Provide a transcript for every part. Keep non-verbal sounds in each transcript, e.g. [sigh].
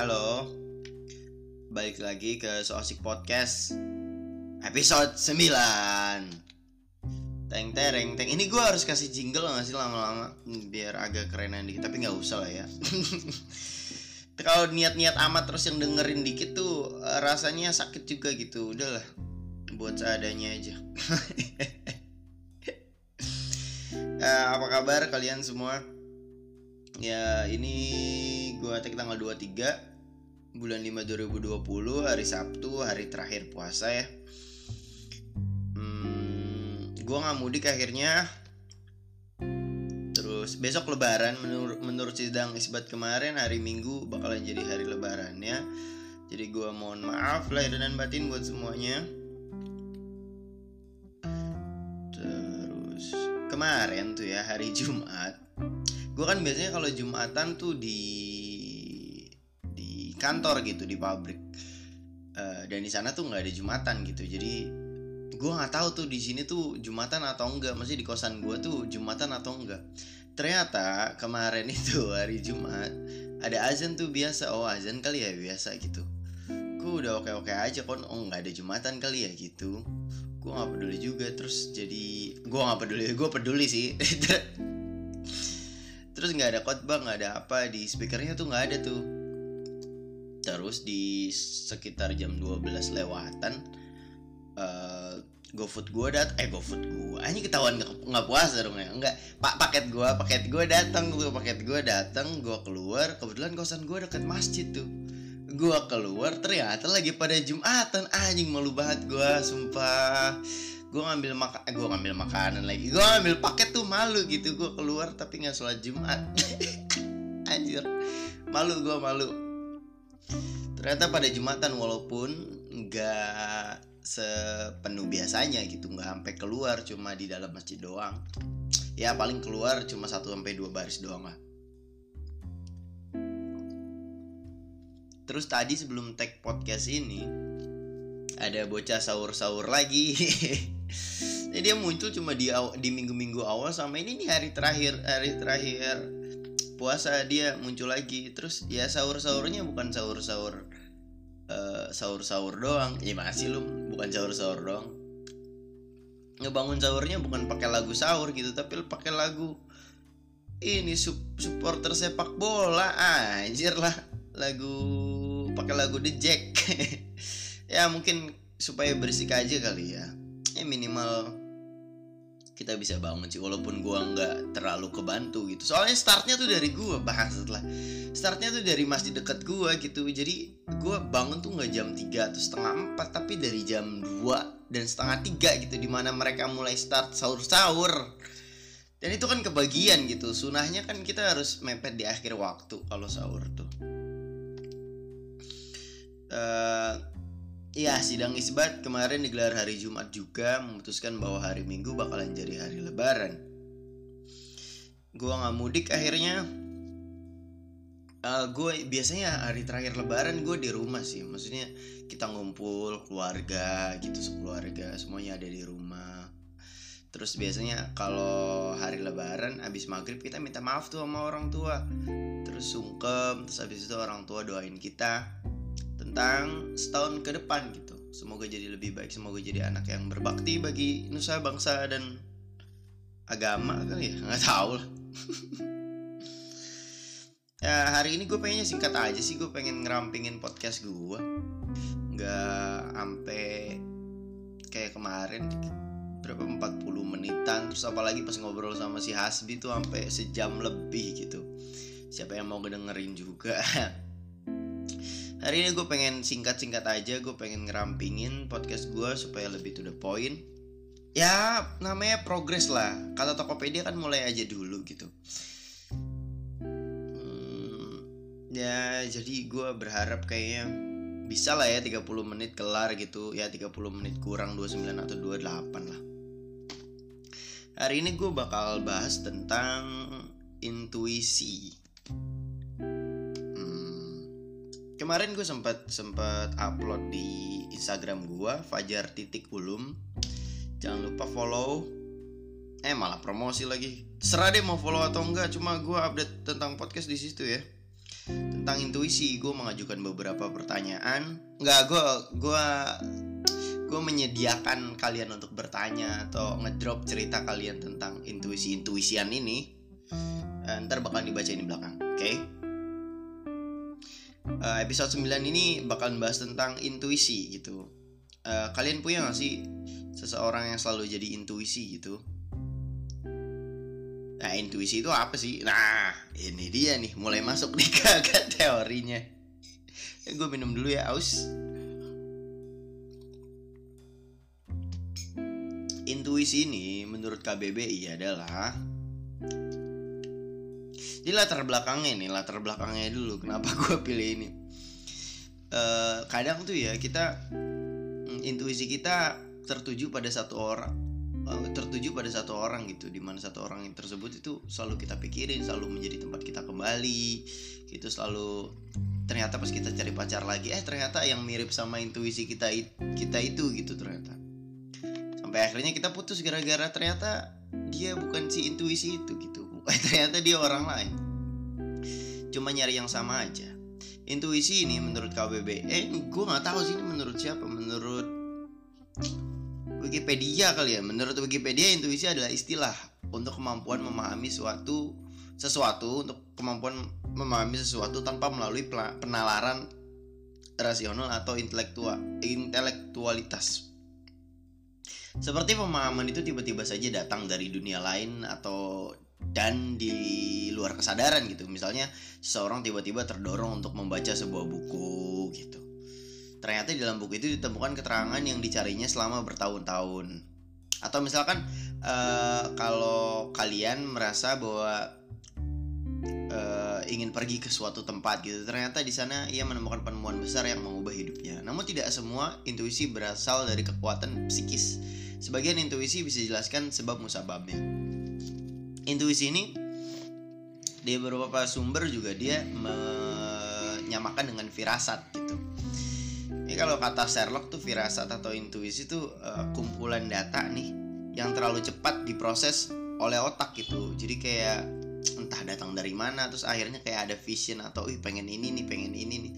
Halo. Balik lagi ke Soasik Podcast Episode 9 Teng tereng teng. Ini gue harus kasih jingle gak sih lama-lama? Biar agak kerenan dikit Tapi gak usah lah ya. [laughs] Kalau niat-niat amat terus yang dengerin dikit tuh Rasanya sakit juga gitu. Udahlah Buat seadanya aja. Uh, [laughs] Apa kabar kalian semua? Ya ini gue take tanggal 23 Bulan 5 2020 Hari Sabtu Hari terakhir puasa ya. Hmm, Gue gak mudik akhirnya. Terus besok lebaran Menurut, menurut sidang isbat kemarin Hari Minggu bakalan jadi hari lebarannya. Jadi gue mohon maaf lahir dan batin buat semuanya. Terus kemarin tuh ya hari Jumat. Gue kan biasanya kalau jumatan tuh di kantor gitu di pabrik. Uh, dan di sana tuh nggak ada jumatan gitu. Jadi gue nggak tahu tuh di sini tuh jumatan atau enggak masih di kosan gue tuh jumatan atau enggak ternyata kemarin [laughs] itu hari jumat ada azan tuh biasa. Oh azan kali ya biasa gitu. Gue udah oke oke aja kon. Oh nggak ada jumatan kali ya gitu. Gue nggak peduli juga. Terus jadi gue nggak peduli gue peduli sih. [laughs] Terus nggak ada khotbah nggak ada apa. Di speakernya tuh nggak ada tuh terus di sekitar jam 12 lewatan uh, GoFood gue dat eh GoFood gue ini ketahuan nggak puasa dong ya? Enggak pak paket gue paket gue datang tuh paket gue datang gue keluar. Kebetulan kosan gue deket masjid tuh. Gue keluar ternyata lagi pada jumatan. Anjing malu banget gue sumpah. Gue ngambil makan eh, gue ngambil makanan lagi. Gue ngambil paket tuh malu gitu. Gue keluar tapi nggak sholat jumat. [laughs] Anjir. Malu gue malu ternyata pada jumatan walaupun nggak sepenuh biasanya gitu nggak sampai keluar cuma di dalam masjid doang. Ya paling keluar cuma satu sampai dua baris doang lah. Terus tadi sebelum tag podcast ini ada bocah sahur-sahur lagi. [laughs] Jadi dia muncul cuma di di minggu-minggu awal sama ini nih hari terakhir hari terakhir puasa dia muncul lagi. Terus ya sahur-sahurnya bukan sahur-sahur uh, sahur-sahur doang. Ya masih lu bukan sahur-sahur doang. Ngebangun sahurnya bukan pakai lagu sahur gitu tapi pakai lagu ini supporter sepak bola. Anjir lah lagu pakai lagu The Jack. [laughs] Ya mungkin supaya bersih aja kali ya. Eh minimal kita bisa bangun sih walaupun gua nggak terlalu kebantu gitu. Soalnya startnya tuh dari gua bahas setelah. Startnya tuh dari masjid dekat gua gitu. Jadi gua bangun tuh nggak jam 3 atau setengah 4 tapi dari jam 2 dan setengah 3 gitu di mana mereka mulai start sahur-sahur. Dan itu kan kebagian gitu. Sunahnya kan kita harus mepet di akhir waktu kalau sahur tuh. Uh, Iya, sidang isbat kemarin digelar hari Jumat juga memutuskan bahwa hari Minggu bakalan jadi hari Lebaran. Gua nggak mudik akhirnya. Uh, gue biasanya hari terakhir Lebaran gue di rumah sih, maksudnya kita ngumpul keluarga gitu sekeluarga semuanya ada di rumah. Terus biasanya kalau hari Lebaran abis maghrib kita minta maaf tuh sama orang tua, terus sungkem, terus abis itu orang tua doain kita tentang setahun ke depan gitu. Semoga jadi lebih baik, semoga jadi anak yang berbakti bagi nusa bangsa dan agama kali ya, nggak tahu lah. [laughs] ya hari ini gue pengennya singkat aja sih, gue pengen ngerampingin podcast gue, nggak sampai kayak kemarin berapa 40 menitan. Terus apalagi pas ngobrol sama si Hasbi tuh sampai sejam lebih gitu. Siapa yang mau ngedengerin juga [laughs] Hari ini gue pengen singkat-singkat aja Gue pengen ngerampingin podcast gue supaya lebih to the point. Ya namanya progres lah. Kata Tokopedia kan mulai aja dulu gitu. Hmm, Ya jadi gue berharap kayaknya bisa lah ya 30 menit kelar gitu. Ya 30 menit kurang 29 atau 28 lah. Hari ini gue bakal bahas tentang intuisi kemarin gue sempat sempat upload di Instagram gue Fajar titik ulum. Jangan lupa follow. Eh malah promosi lagi. Serah deh mau follow atau enggak cuma gue update tentang podcast di situ ya. Tentang intuisi gue mengajukan beberapa pertanyaan. Nggak gue gue gue menyediakan kalian untuk bertanya atau ngedrop cerita kalian tentang intuisi intuisian ini. Uh, ntar bakal dibaca di belakang oke? okay? Uh, episode 9 ini bakal bahas tentang intuisi gitu. Uh, kalian punya gak sih seseorang yang selalu jadi intuisi gitu? Nah intuisi itu apa sih? Nah ini dia nih mulai masuk nih [laughs] ke, teorinya. Eh, Gue minum dulu ya aus. Intuisi ini menurut KBBI adalah Di latar belakangnya nih latar belakangnya dulu kenapa [laughs] gue pilih ini. Uh, Kadang tuh ya kita mm, Intuisi kita tertuju pada satu orang Eh, tertuju pada satu orang gitu. Di mana satu orang yang tersebut itu selalu kita pikirin selalu menjadi tempat kita kembali gitu. Selalu ternyata pas kita cari pacar lagi eh ternyata yang mirip sama intuisi kita kita itu gitu ternyata. Sampai akhirnya kita putus gara-gara ternyata dia bukan si intuisi itu gitu [laughs] ternyata dia orang lain cuma nyari yang sama aja intuisi ini menurut KBB eh gue nggak tahu sih ini menurut siapa menurut Wikipedia kali ya. Menurut Wikipedia intuisi adalah istilah untuk kemampuan memahami suatu sesuatu untuk kemampuan memahami sesuatu tanpa melalui penalaran rasional atau intelektual intelektualitas. Seperti pemahaman itu tiba-tiba saja datang dari dunia lain atau dan di luar kesadaran gitu. Misalnya seseorang tiba-tiba terdorong untuk membaca sebuah buku gitu. Ternyata di dalam buku itu ditemukan keterangan yang dicarinya selama bertahun-tahun. Atau misalkan uh, kalau kalian merasa bahwa uh, ingin pergi ke suatu tempat gitu ternyata di sana ia menemukan penemuan besar yang mengubah hidupnya. Namun tidak semua intuisi berasal dari kekuatan psikis. Sebagian intuisi bisa dijelaskan sebab musababnya intuisi ini di beberapa sumber juga dia menyamakan dengan firasat gitu ini kalau kata Sherlock tuh firasat atau intuisi tuh uh, kumpulan data nih yang terlalu cepat diproses oleh otak gitu. Jadi kayak entah datang dari mana terus akhirnya kayak ada vision atau ih pengen ini nih, pengen ini nih.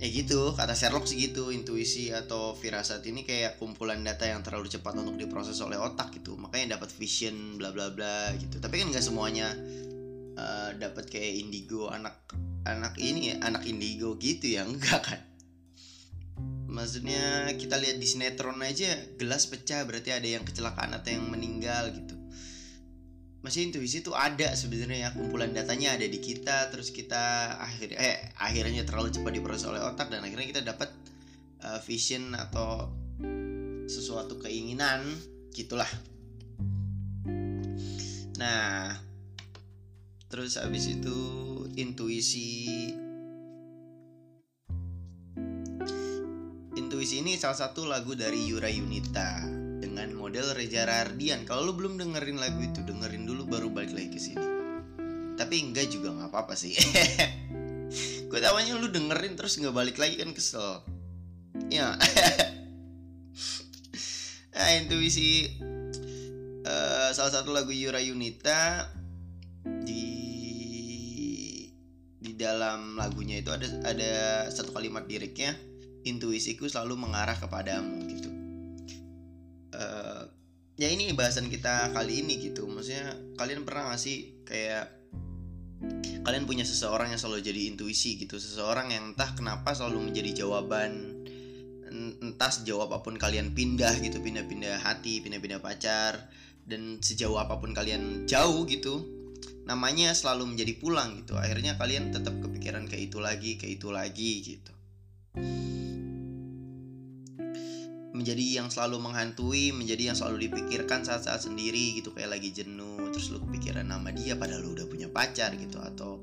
Ya gitu, kata Sherlock sih gitu, intuisi atau firasat ini kayak kumpulan data yang terlalu cepat untuk diproses oleh otak gitu. Makanya dapat vision bla bla bla gitu. Tapi kan nggak semuanya uh, dapat kayak indigo anak anak ini ya anak indigo gitu ya [laughs] enggak kan maksudnya kita lihat di sinetron aja gelas pecah berarti ada yang kecelakaan atau yang meninggal gitu masih intuisi itu ada sebenarnya ya kumpulan datanya ada di kita terus kita akhir eh akhirnya terlalu cepat diproses oleh otak dan akhirnya kita dapat uh, vision atau sesuatu keinginan gitulah. Nah terus habis itu intuisi intuisi ini salah satu lagu dari Yura Yunita model Reza Rardian kalau lu belum dengerin lagu itu dengerin dulu baru balik lagi ke sini. Tapi enggak juga nggak apa-apa sih. [laughs] Gue tawanya lu dengerin terus nggak balik lagi kan kesel. Ya. [laughs] Nah intuisi uh, salah satu lagu Yura Yunita. Di di dalam lagunya itu ada ada satu kalimat liriknya intuisiku selalu mengarah kepadamu gitu uh, ya ini bahasan kita kali ini gitu. Maksudnya kalian pernah gak sih kayak kalian punya seseorang yang selalu jadi intuisi gitu? Seseorang yang entah kenapa selalu menjadi jawaban entah sejauh apa pun kalian pindah gitu pindah-pindah hati pindah-pindah pacar dan sejauh apa pun kalian jauh gitu namanya selalu menjadi pulang gitu. Akhirnya kalian tetap kepikiran kayak itu lagi kayak itu lagi gitu menjadi yang selalu menghantui menjadi yang selalu dipikirkan saat-saat sendiri gitu. Kayak lagi jenuh terus lu kepikiran nama dia padahal lu udah punya pacar gitu. Atau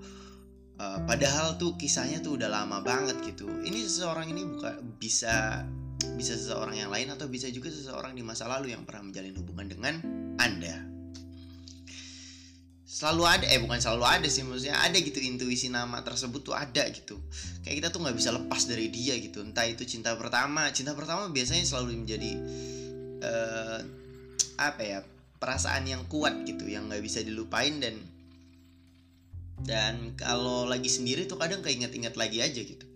uh, padahal tuh kisahnya tuh udah lama banget gitu. Ini seseorang ini bukan bisa bisa seseorang yang lain atau bisa juga seseorang di masa lalu yang pernah menjalin hubungan dengan anda selalu ada eh bukan selalu ada sih maksudnya ada gitu intuisi nama tersebut tuh ada gitu. Kayak kita tuh nggak bisa lepas dari dia gitu. Entah itu cinta pertama cinta pertama biasanya selalu menjadi uh, apa ya perasaan yang kuat gitu yang nggak bisa dilupain dan dan kalau lagi sendiri tuh kadang keinget-inget lagi aja gitu.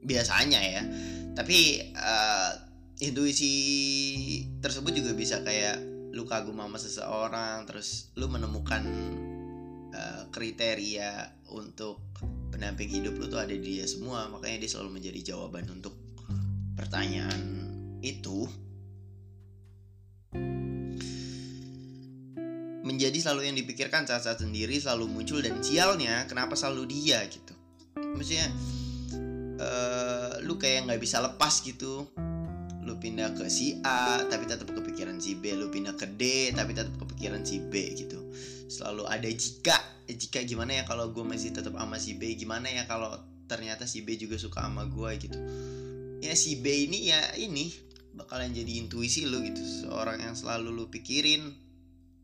Biasanya ya. Tapi uh, intuisi tersebut juga bisa kayak lu kagum sama seseorang terus lu menemukan uh, kriteria untuk pendamping hidup lu tuh ada di dia semua. Makanya dia selalu menjadi jawaban untuk pertanyaan itu. Menjadi selalu yang dipikirkan saat-saat sendiri selalu muncul dan sialnya kenapa selalu dia gitu. Maksudnya uh, lu kayak nggak bisa lepas gitu. Lu pindah ke si A tapi tetap kepikiran si B. Lu pindah ke D tapi tetap kepikiran si B gitu. Selalu ada jika jika gimana ya kalau gue masih tetap sama si B gimana ya kalau ternyata si B juga suka sama gue gitu. Ya si B ini ya ini bakalan jadi intuisi lu gitu. Seorang yang selalu lu pikirin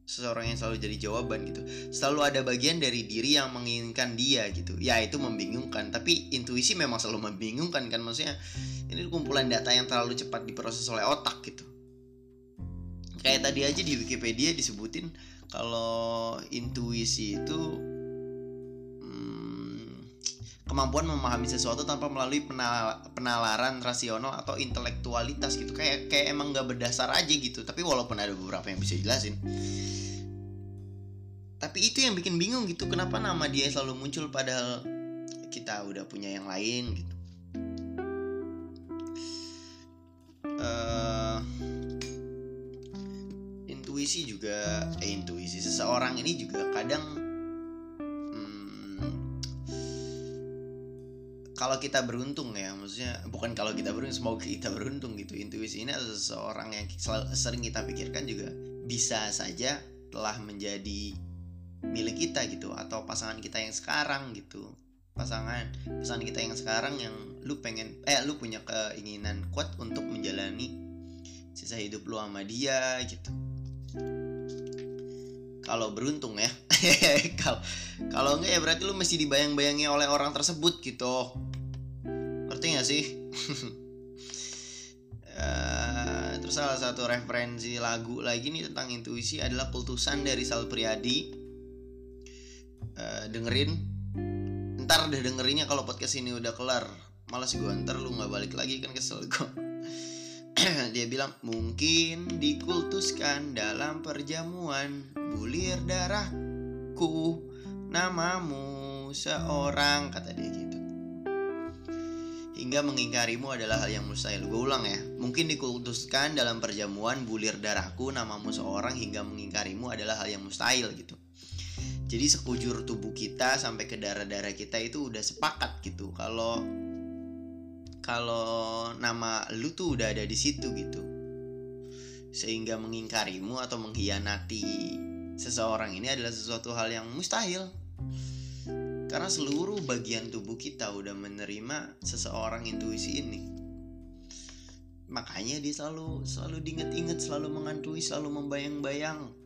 seseorang yang selalu jadi jawaban gitu. Selalu ada bagian dari diri yang menginginkan dia gitu. Ya itu membingungkan. Tapi intuisi memang selalu membingungkan kan? Maksudnya ini kumpulan data yang terlalu cepat diproses oleh otak gitu kayak tadi aja di Wikipedia disebutin kalau intuisi itu kemampuan memahami sesuatu tanpa melalui penal penalaran rasional atau intelektualitas gitu. Kayak kayak emang nggak berdasar aja gitu. Tapi walaupun ada beberapa yang bisa jelasin tapi itu yang bikin bingung gitu. Kenapa nama dia selalu muncul padahal kita udah punya yang lain gitu intuisi juga eh, intuisi seseorang ini juga kadang kalau kita beruntung ya maksudnya bukan kalau kita beruntung semoga kita beruntung gitu. Intuisi ini adalah seseorang yang sering kita pikirkan juga bisa saja telah menjadi milik kita gitu atau pasangan kita yang sekarang gitu. Pasangan pasangan kita yang sekarang yang lu pengen eh lu punya keinginan kuat untuk menjalani sisa hidup lu sama dia gitu kalau beruntung ya. [laughs] Kalau kalau enggak ya berarti lu mesti dibayang-bayangi oleh orang tersebut gitu. Ngerti gak sih? Uh, [laughs] terus salah satu referensi lagu lagi nih tentang intuisi adalah kultusan dari Sal Priadi. Uh, dengerin. Ntar deh dengerinnya kalau podcast ini udah kelar. Malas gue ntar lu nggak balik lagi kan kesel gue [clears throat] dia bilang mungkin dikultuskan dalam perjamuan. Bulir darahku namamu seorang kata dia gitu. Hingga mengingkarimu adalah hal yang mustahil gue ulang ya. Mungkin dikultuskan dalam perjamuan bulir darahku namamu seorang hingga mengingkarimu adalah hal yang mustahil gitu. Jadi sekujur tubuh kita sampai ke darah-darah kita itu udah sepakat gitu. Kalau kalau nama lu tuh udah ada di situ gitu. Sehingga mengingkarimu atau mengkhianati seseorang ini adalah sesuatu hal yang mustahil. Karena seluruh bagian tubuh kita udah menerima seseorang intuisi ini. Makanya dia selalu selalu diinget-inget selalu mengantui selalu membayang-bayang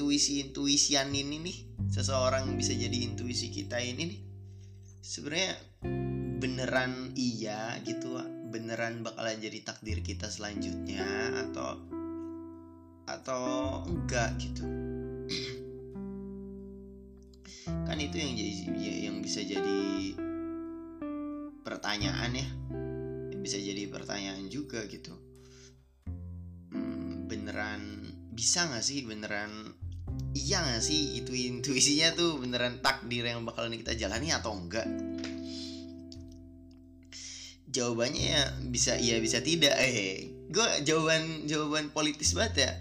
intuisi-intuisian ini nih seseorang bisa jadi intuisi kita ini nih sebenarnya beneran iya gitu beneran bakalan jadi takdir kita selanjutnya atau atau enggak gitu. [clears throat] Kan itu yang jadi yang bisa jadi pertanyaan ya yang bisa jadi pertanyaan juga gitu. Hmm, beneran bisa nggak sih beneran iya nggak sih? Itu intuisinya tuh beneran takdir yang bakalan kita jalani atau enggak? Jawabannya ya bisa iya bisa tidak. Eh gue jawaban jawaban politis banget ya.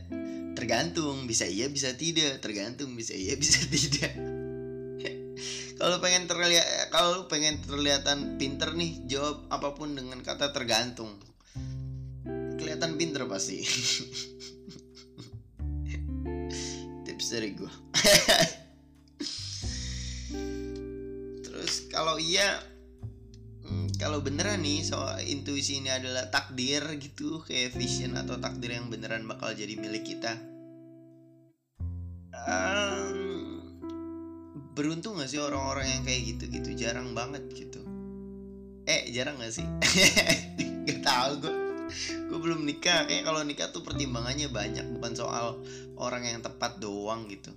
Tergantung bisa iya bisa tidak. Tergantung bisa iya bisa tidak. [laughs] Kalau pengen terlihat kalau pengen terlihatan pinter nih jawab apa pun dengan kata tergantung. Kelihatan pinter pasti [laughs] dari gue [laughs] terus kalau iya hmm, kalau beneran nih soal intuisi ini adalah takdir gitu kayak vision atau takdir yang beneran bakal jadi milik kita. Um, beruntung gak sih orang-orang yang kayak gitu-gitu? Jarang banget gitu. Eh jarang gak sih? [laughs] Gak tau gue gue belum nikah. Kayak kalau nikah tuh pertimbangannya banyak bukan soal orang yang tepat doang gitu.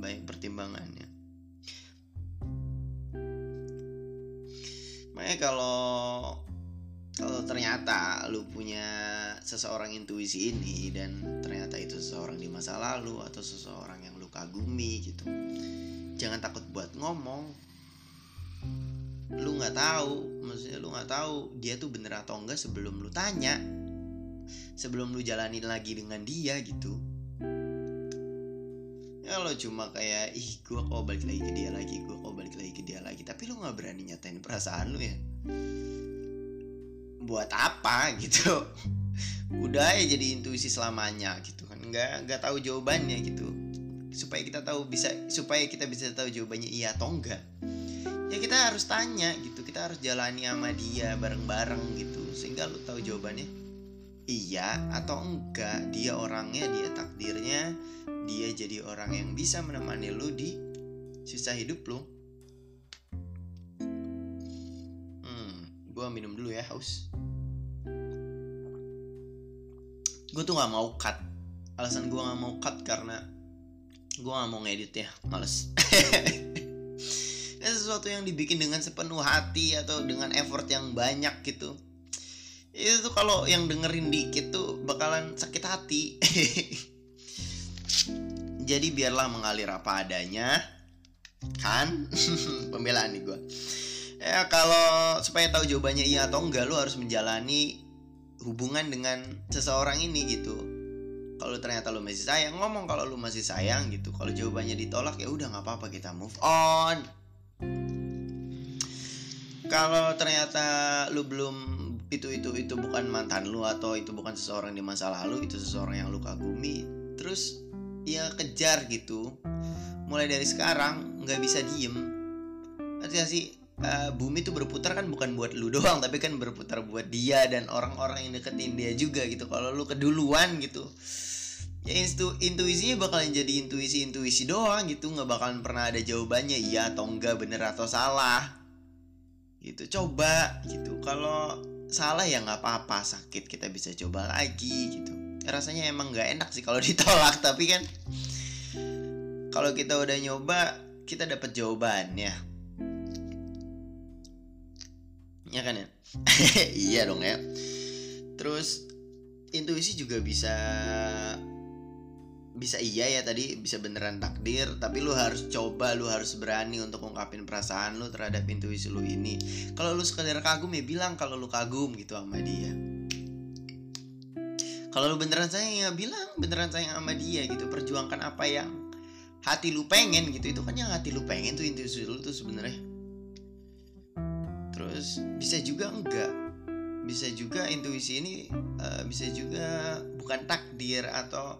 Banyak pertimbangannya. Makanya kalau kalau ternyata lu punya seseorang intuisi ini dan ternyata itu seseorang di masa lalu atau seseorang yang lu kagumi gitu jangan takut buat ngomong lu nggak tahu maksudnya lu nggak tahu dia tuh bener atau enggak sebelum lu tanya. Sebelum lu jalanin lagi dengan dia gitu. Ya lo cuma kayak ih gue kok balik lagi ke dia lagi gue kok balik lagi ke dia lagi. Tapi lu nggak berani nyatain perasaan lu ya. Buat apa gitu? [laughs] Udah ya jadi intuisi selamanya gitu kan. Nggak nggak tahu jawabannya gitu. Supaya kita tahu bisa supaya kita bisa tahu jawabannya iya atau enggak ya kita harus tanya gitu kita harus jalani sama dia bareng-bareng gitu sehingga lu tahu jawabannya? Iya atau enggak dia orangnya dia takdirnya dia jadi orang yang bisa menemani lu di sisa hidup lu. Hmm gue minum dulu ya haus. Gue tuh nggak mau cut. Alasan gue nggak mau cut karena gue nggak mau ngedit ya males [laughs] sesuatu yang dibikin dengan sepenuh hati atau dengan effort yang banyak gitu. Itu tuh kalau yang dengerin dikit tuh bakalan sakit hati. [laughs] Jadi biarlah mengalir apa adanya kan? [laughs] Pembelaan nih gue ya kalau supaya tahu jawabannya iya atau enggak lo harus menjalani hubungan dengan seseorang ini gitu. Kalau ternyata lo masih sayang ngomong kalau lo masih sayang gitu. Kalau jawabannya ditolak ya udah nggak apa-apa kita move on kalau ternyata lu belum itu itu itu bukan mantan lu atau itu bukan seseorang di masa lalu itu seseorang yang lu kagumi terus ya kejar gitu. Mulai dari sekarang nggak bisa diem. Nanti sih? Uh, bumi tuh berputar kan bukan buat lu [laughs] doang tapi kan berputar buat dia dan orang-orang yang deketin dia juga gitu. Kalau lu keduluan gitu ya intu intuisinya bakalan jadi intuisi intuisi doang gitu nggak bakalan pernah ada jawabannya iya atau enggak bener atau salah. Gitu coba gitu. Kalau salah ya nggak apa-apa sakit kita bisa coba lagi gitu. Rasanya emang nggak enak sih kalau [laughs] ditolak tapi kan kalau kita udah nyoba kita dapat jawabannya. Ya kan ya? [laughs] Iya dong ya. Terus intuisi juga bisa bisa iya ya tadi bisa beneran takdir tapi lu harus coba lu harus berani untuk ungkapin perasaan lu terhadap intuisi lu ini. Kalau lu sekedar kagum ya bilang kalau lu kagum gitu sama dia. Kalau lu beneran sayang ya bilang beneran sayang sama dia gitu. Perjuangkan apa yang hati lu pengen gitu. Itu kan yang hati lu pengen tuh intuisi lu tuh sebenarnya. Terus bisa juga enggak. Bisa juga intuisi ini uh, bisa juga bukan takdir atau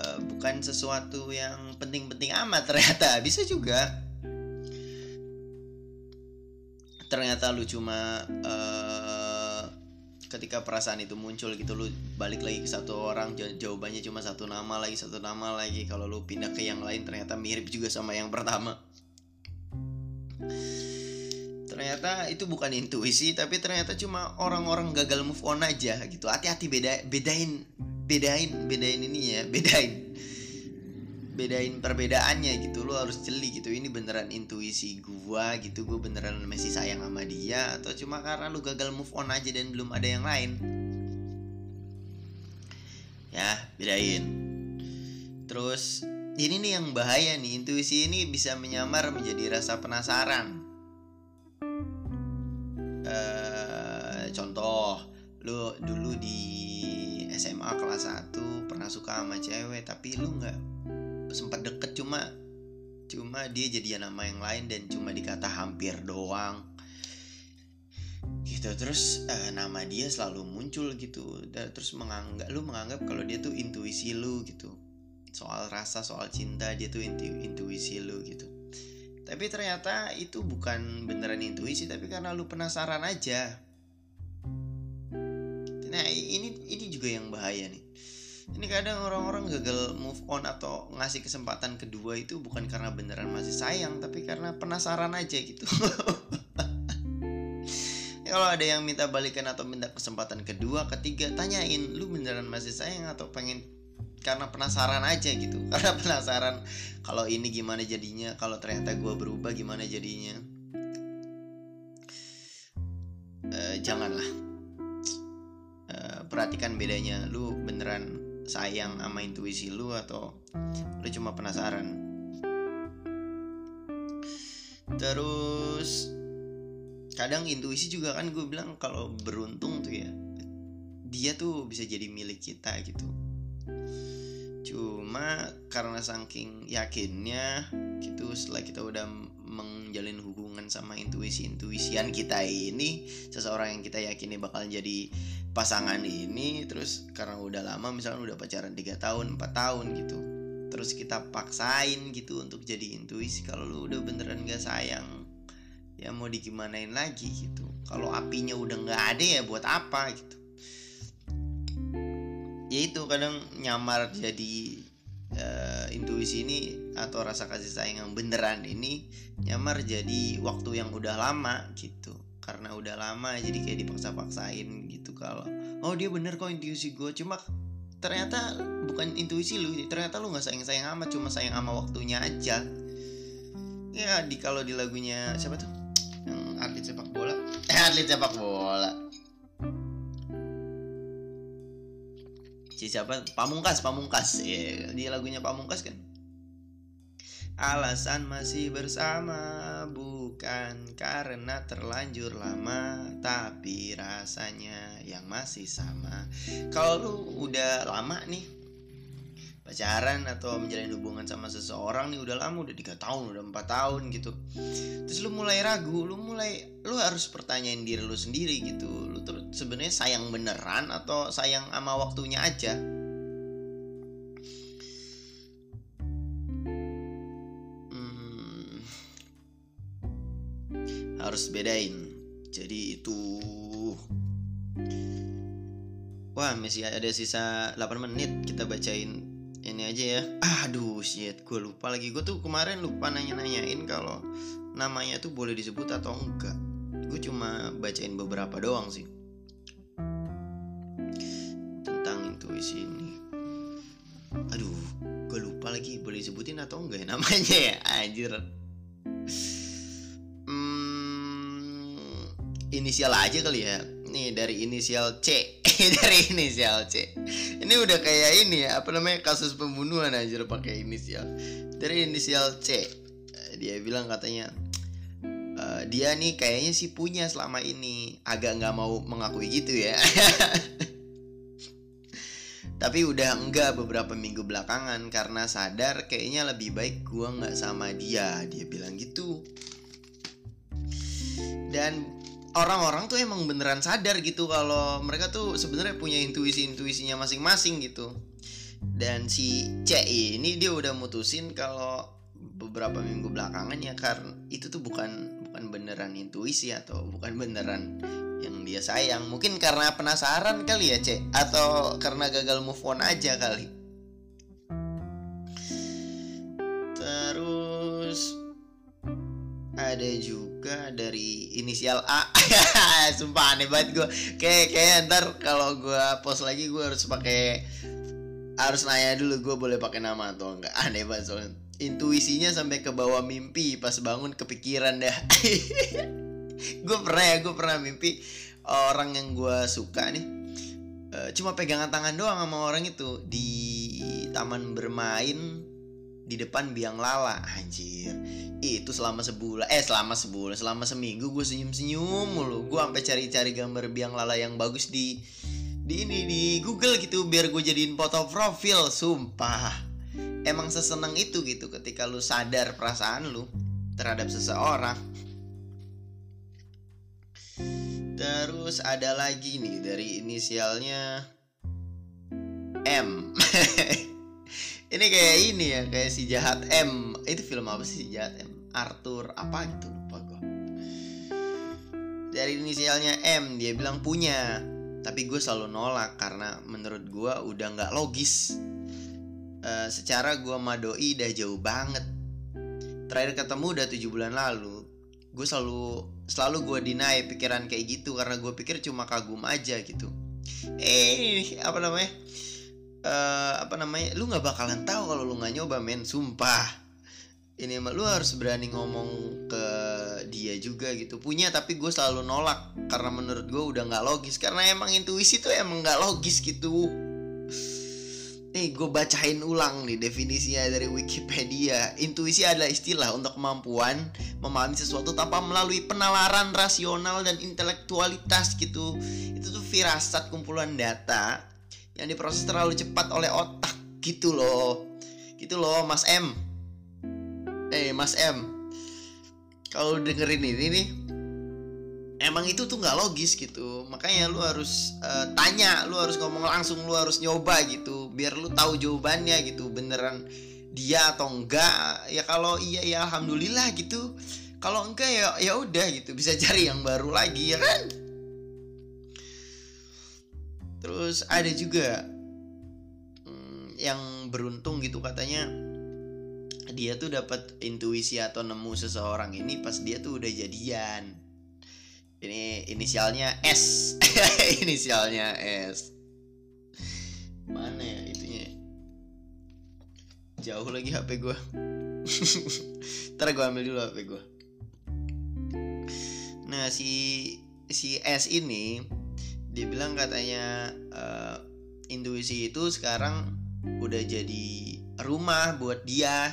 uh, bukan sesuatu yang penting-penting amat ternyata. [laughs] Bisa juga. Ternyata lu cuma uh, ketika perasaan itu muncul gitu lu balik lagi ke satu orang jawabannya cuma satu nama lagi satu nama lagi. Kalau lu pindah ke yang lain ternyata mirip juga sama yang pertama. Ternyata itu bukan intuisi tapi ternyata cuma orang-orang gagal move on aja gitu. Hati-hati beda bedain bedain bedain ini ya [laughs] bedain bedain perbedaannya gitu. Lo harus jeli gitu ini beneran intuisi gua gitu gue beneran masih sayang sama dia atau cuma karena lu gagal move on aja dan belum ada yang lain. Ya bedain. Terus ini nih yang bahaya nih intuisi ini bisa menyamar menjadi rasa penasaran. Uh, contoh lu dulu di SMA kelas 1 pernah suka sama cewek tapi lu nggak sempat deket cuma cuma dia jadian nama yang lain dan cuma dikata hampir doang. Gitu terus uh, nama dia selalu muncul gitu dan terus menganggap lu menganggap kalau dia tuh intuisi lu gitu. Soal rasa soal cinta dia tuh intu, intuisi lu gitu. Tapi ternyata itu bukan beneran intuisi tapi karena lu penasaran aja. Nah ini juga yang bahaya nih. Ini kadang orang-orang gagal move on atau ngasih kesempatan kedua itu bukan karena beneran masih sayang tapi karena penasaran aja gitu. [laughs] Kalau ada yang minta balikan atau minta kesempatan kedua ketiga tanyain lu beneran masih sayang atau pengen karena penasaran aja gitu? [laughs] Karena penasaran kalau ini gimana jadinya? Kalau ternyata gue berubah gimana jadinya? Uh, janganlah perhatikan bedanya. Lu beneran sayang sama intuisi lu atau lu cuma penasaran? Terus kadang intuisi juga kan gue bilang kalau beruntung tuh ya dia tuh bisa jadi milik kita gitu. Cuma karena saking yakinnya gitu setelah kita udah menjalin hubungan sama intuisi-intuisian kita ini seseorang yang kita yakini bakal jadi pasangan ini terus karena udah lama misalnya udah pacaran 3 tahun 4 tahun gitu terus kita paksain gitu untuk jadi intuisi kalau lu udah beneran gak sayang ya mau digimanain lagi gitu. Kalau apinya udah nggak ada ya buat apa gitu. Ya itu kadang nyamar jadi uh, intuisi ini atau rasa kasih sayang yang beneran ini nyamar jadi waktu yang udah lama gitu karena udah lama jadi kayak dipaksa-paksain gitu kalau oh dia bener kok intuisi gue cuma ternyata bukan intuisi lu ternyata lu nggak sayang sayang amat cuma sayang sama waktunya aja. Ya di kalau di lagunya siapa tuh? Yang atlet sepak bola. Eh [clears throat] atlet sepak bola. Si siapa? Pamungkas pamungkas. Ya di lagunya pamungkas kan alasan masih bersama bukan karena terlanjur lama tapi rasanya yang masih sama. Kalau lu udah lama nih pacaran atau menjalin hubungan sama seseorang nih udah lama udah tiga tahun udah empat tahun gitu. Terus lu mulai ragu lu mulai lu harus pertanyain diri lu sendiri gitu. Lu terus sebenarnya sayang beneran atau sayang sama waktunya aja harus bedain. Jadi itu Wah masih ada sisa 8 menit kita bacain ini aja ya. Aduh shit gue lupa lagi. Gue tuh kemarin lupa nanya-nanyain kalau namanya tuh boleh disebut atau enggak. Gue cuma bacain beberapa doang sih. Tentang intuisi ini aduh gue lupa lagi boleh disebutin atau enggak ya namanya ya? Anjir inisial aja kali ya. Nih dari inisial C. [laughs] Dari inisial C. Ini udah kayak ini ya apa namanya kasus pembunuhan aja pakai inisial. Dari inisial C. Eh, dia bilang katanya uh, dia nih kayaknya sih punya selama ini. Agak nggak mau mengakui gitu ya. [laughs] Tapi udah enggak beberapa minggu belakangan karena sadar kayaknya lebih baik gua nggak sama dia. Dia bilang gitu. Dan orang-orang tuh emang beneran sadar gitu kalau mereka tuh sebenarnya punya intuisi-intuisinya masing-masing gitu. Dan si C ini dia udah mutusin kalau beberapa minggu belakangan ya karena itu tuh bukan bukan beneran intuisi atau bukan beneran yang dia sayang. Mungkin karena penasaran kali ya, C atau karena gagal move on aja kali. Terus ada juga juga dari inisial A. [laughs] Sumpah aneh banget gue kayak kayak ntar kalau gue post lagi gue harus pakai harus nanya dulu gue boleh pakai nama atau enggak. [laughs] Aneh banget soalnya. Intuisinya sampai ke bawah mimpi pas bangun kepikiran dah. [laughs] Gue pernah ya gue pernah mimpi orang yang gue suka nih uh, cuma pegangan tangan doang sama orang itu. Di taman bermain di depan biang lala anjir. Itu selama sebulan eh selama sebulan selama seminggu gue senyum senyum mulu. Gue sampai cari cari gambar biang lala yang bagus di di ini di Google gitu biar gue jadiin foto profil sumpah. Emang seseneng itu gitu ketika lu sadar perasaan lu terhadap seseorang. Terus ada lagi nih dari inisialnya M [laughs] ini kayak ini ya kayak si jahat M. Itu film apa sih si jahat M? Arthur apa gitu lupa gue dari inisialnya M dia bilang punya. Tapi gue selalu nolak karena menurut gue udah nggak logis. Uh, secara gue sama doi udah jauh banget. Terakhir ketemu udah tujuh bulan lalu. Gue selalu selalu gue deny pikiran kayak gitu karena gue pikir cuma kagum aja gitu. Eh apa namanya uh, apa namanya lu nggak bakalan tahu kalau lu nggak nyoba men. Sumpah. Ini emang lu harus berani ngomong ke dia juga gitu. Punya tapi gue selalu nolak karena menurut gue udah nggak logis. Karena emang intuisi tuh emang nggak logis gitu. Nih gue bacain ulang nih definisinya dari Wikipedia. Intuisi adalah istilah untuk kemampuan memahami sesuatu tanpa melalui penalaran rasional dan intelektualitas gitu. Itu tuh firasat kumpulan data yang diproses terlalu cepat oleh otak. Gitu loh. Gitu loh Mas M. Eh Mas M. Kalau dengerin ini nih emang itu tuh nggak logis gitu. Makanya lu harus uh, tanya lu harus ngomong langsung lu harus nyoba gitu. Biar lu tahu jawabannya gitu beneran dia atau enggak ya kalau iya ya alhamdulillah gitu. Kalau enggak ya ya udah gitu. Bisa cari yang baru lagi ya kan terus ada juga hmm, yang beruntung gitu katanya dia tuh dapat intuisi atau nemu seseorang ini pas dia tuh udah jadian. Ini inisialnya S. [laughs] Inisialnya S. Mana ya itunya? Jauh lagi HP gue [laughs] ntar gue ambil dulu HP gue nah si si S ini dia bilang katanya uh, intuisi itu sekarang udah jadi rumah buat dia.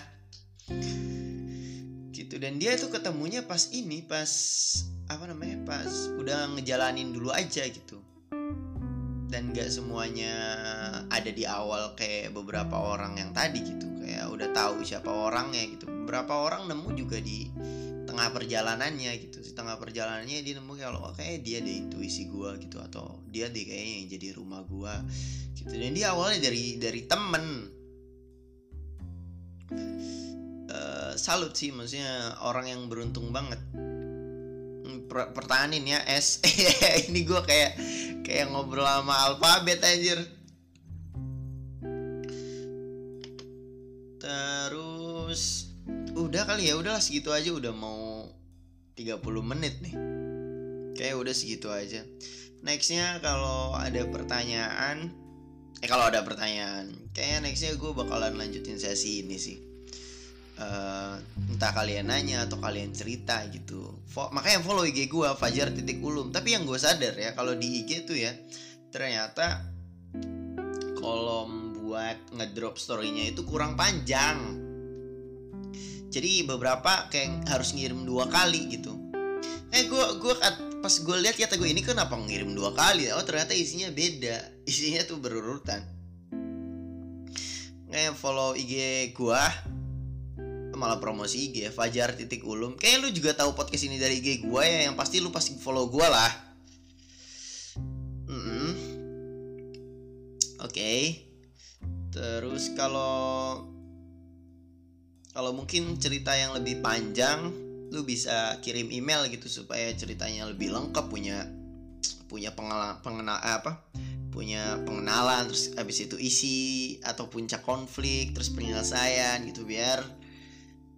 Gitu dan dia tuh ketemunya pas ini pas apa namanya pas udah ngejalanin dulu aja gitu. Dan gak semuanya ada di awal kayak beberapa orang yang tadi gitu kayak udah tahu siapa orangnya gitu. Beberapa orang nemu juga di tengah perjalanannya gitu. Di tengah perjalanannya dia nemu kalau oh, kayak dia ada intuisi gue gitu atau dia deh kayaknya yang jadi rumah gue gitu. Dan dia awalnya dari dari temen. Uh, salut sih maksudnya orang yang beruntung banget. Hmm, per pertahanin ya S. [laughs] Ini gue kayak kayak ngobrol sama alfabet anjir udah kali ya udahlah segitu aja udah mau 30 menit nih. Kayak udah segitu aja. Nextnya kalau ada pertanyaan eh kalau ada pertanyaan kayaknya nextnya gue bakalan lanjutin sesi ini sih. Uh, entah kalian nanya atau kalian cerita gitu. Fo makanya follow IG gue Fajar titik ulum. Tapi yang gue sadar ya kalau di IG tuh ya ternyata kolom buat ngedrop storynya itu kurang panjang jadi beberapa kayak harus ngirim dua kali gitu. Eh gue gue pas gue lihat kata gue ini kenapa ngirim dua kali oh ternyata isinya beda. [laughs] Isinya tuh berurutan. Kayak follow IG gue malah promosi IG Fajar titik ulum. Kayak lu juga tahu podcast ini dari IG gue ya yang pasti lu pasti follow gue lah. Mm -mm. oke. Okay. terus kalau kalau mungkin cerita yang lebih panjang lu bisa kirim email gitu supaya ceritanya lebih lengkap punya punya pengenalan pengenal apa punya pengenalan terus habis itu isi atau puncak konflik terus penyelesaian gitu biar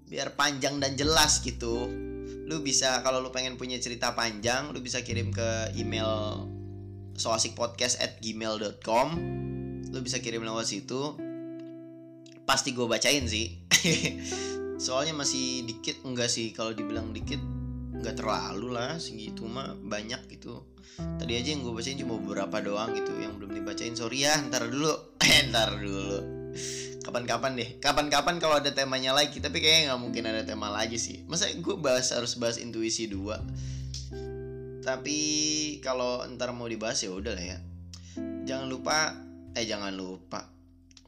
biar panjang dan jelas gitu. Lu bisa kalau lu pengen punya cerita panjang lu bisa kirim ke email soasikpodcast at gmail.com lu bisa kirim lewat situ pasti gue bacain sih. [laughs] Soalnya masih dikit enggak sih. Kalau dibilang dikit nggak terlalu lah. Segitu mah banyak gitu. Tadi aja yang gue bacain cuma beberapa doang gitu yang belum dibacain. Sorry ya ntar dulu. [laughs] Ntar dulu. Kapan-kapan deh. Kapan-kapan kalau ada temanya lagi tapi kayaknya nggak mungkin ada tema lagi sih. Masa gue bahas harus bahas intuisi dua. Tapi kalau ntar mau dibahas ya udah lah ya. Jangan lupa eh jangan lupa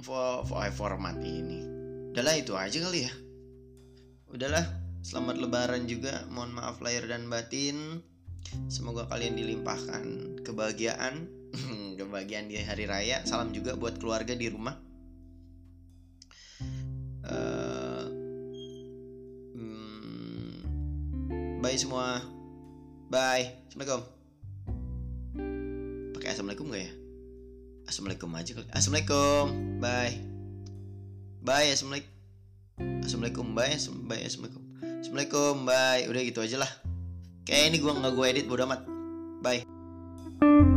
format ini. Udahlah itu aja kali ya. Udahlah selamat lebaran juga. Mohon maaf lahir dan batin. Semoga kalian dilimpahkan kebahagiaan. [laughs] Kebahagiaan di hari raya. Salam juga buat keluarga di rumah. Uh, bye semua. Bye. Assalamualaikum. Pakai assalamualaikum gak ya assalamualaikum aja kali. Assalamualaikum. Bye. Bye assalamualaikum. Assalamualaikum bye bye assalamualaikum. Assalamualaikum bye. Udah gitu aja lah. Kayak ini gua nggak gua edit bodo amat. Bye.